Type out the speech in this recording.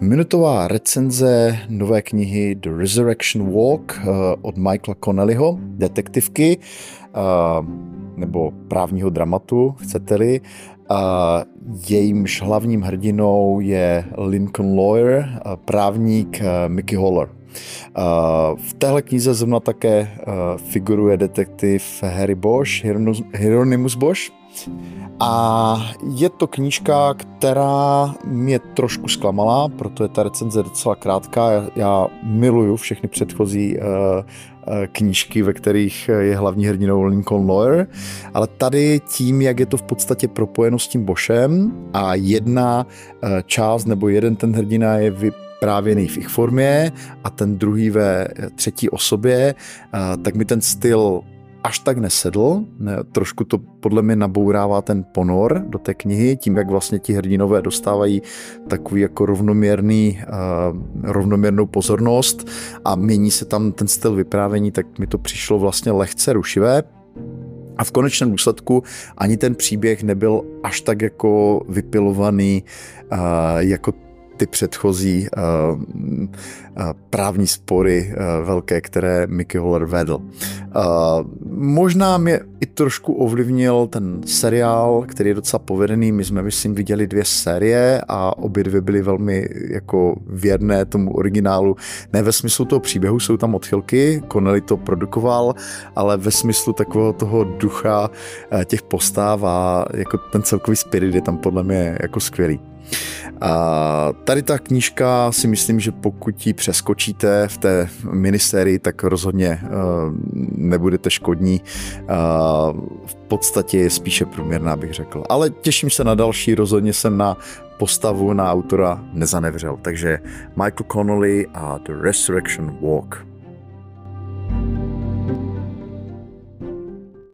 Minutová recenze nové knihy The Resurrection Walk eh, od Michaela Connellyho, detektivky, eh, nebo právního dramatu, chcete-li. Jejímž hlavním hrdinou je Lincoln Lawyer, právník eh, Mickey Holler. V téhle knize zrovna také figuruje detektiv Harry Bosch, Hieronymus Bosch, a je to knížka, která mě trošku zklamala, proto je ta recenze docela krátká. Já, miluju všechny předchozí uh, uh, knížky, ve kterých je hlavní hrdinou Lincoln Lawyer, ale tady tím, jak je to v podstatě propojeno s tím Bošem a jedna uh, část nebo jeden ten hrdina je vy, vyprávěný v ich formě a ten druhý ve třetí osobě, tak mi ten styl až tak nesedl. Ne, trošku to podle mě nabourává ten ponor do té knihy, tím, jak vlastně ti hrdinové dostávají takový jako rovnoměrný, uh, rovnoměrnou pozornost a mění se tam ten styl vyprávění, tak mi to přišlo vlastně lehce rušivé. A v konečném důsledku ani ten příběh nebyl až tak jako vypilovaný, uh, jako ty předchozí uh, uh, právní spory uh, velké, které Mickey Holler vedl. Uh, možná mě i trošku ovlivnil ten seriál, který je docela povedený. My jsme, myslím, viděli dvě série a obě dvě byly velmi jako věrné tomu originálu. Ne ve smyslu toho příběhu, jsou tam odchylky, Connelly to produkoval, ale ve smyslu takového toho ducha těch postav a jako ten celkový spirit je tam podle mě jako skvělý. A tady ta knížka si myslím, že pokud ji přeskočíte v té minisérii, tak rozhodně uh, nebudete škodní. Uh, v podstatě je spíše průměrná, bych řekl. Ale těším se na další, rozhodně jsem na postavu na autora nezanevřel. Takže Michael Connolly a The Resurrection Walk.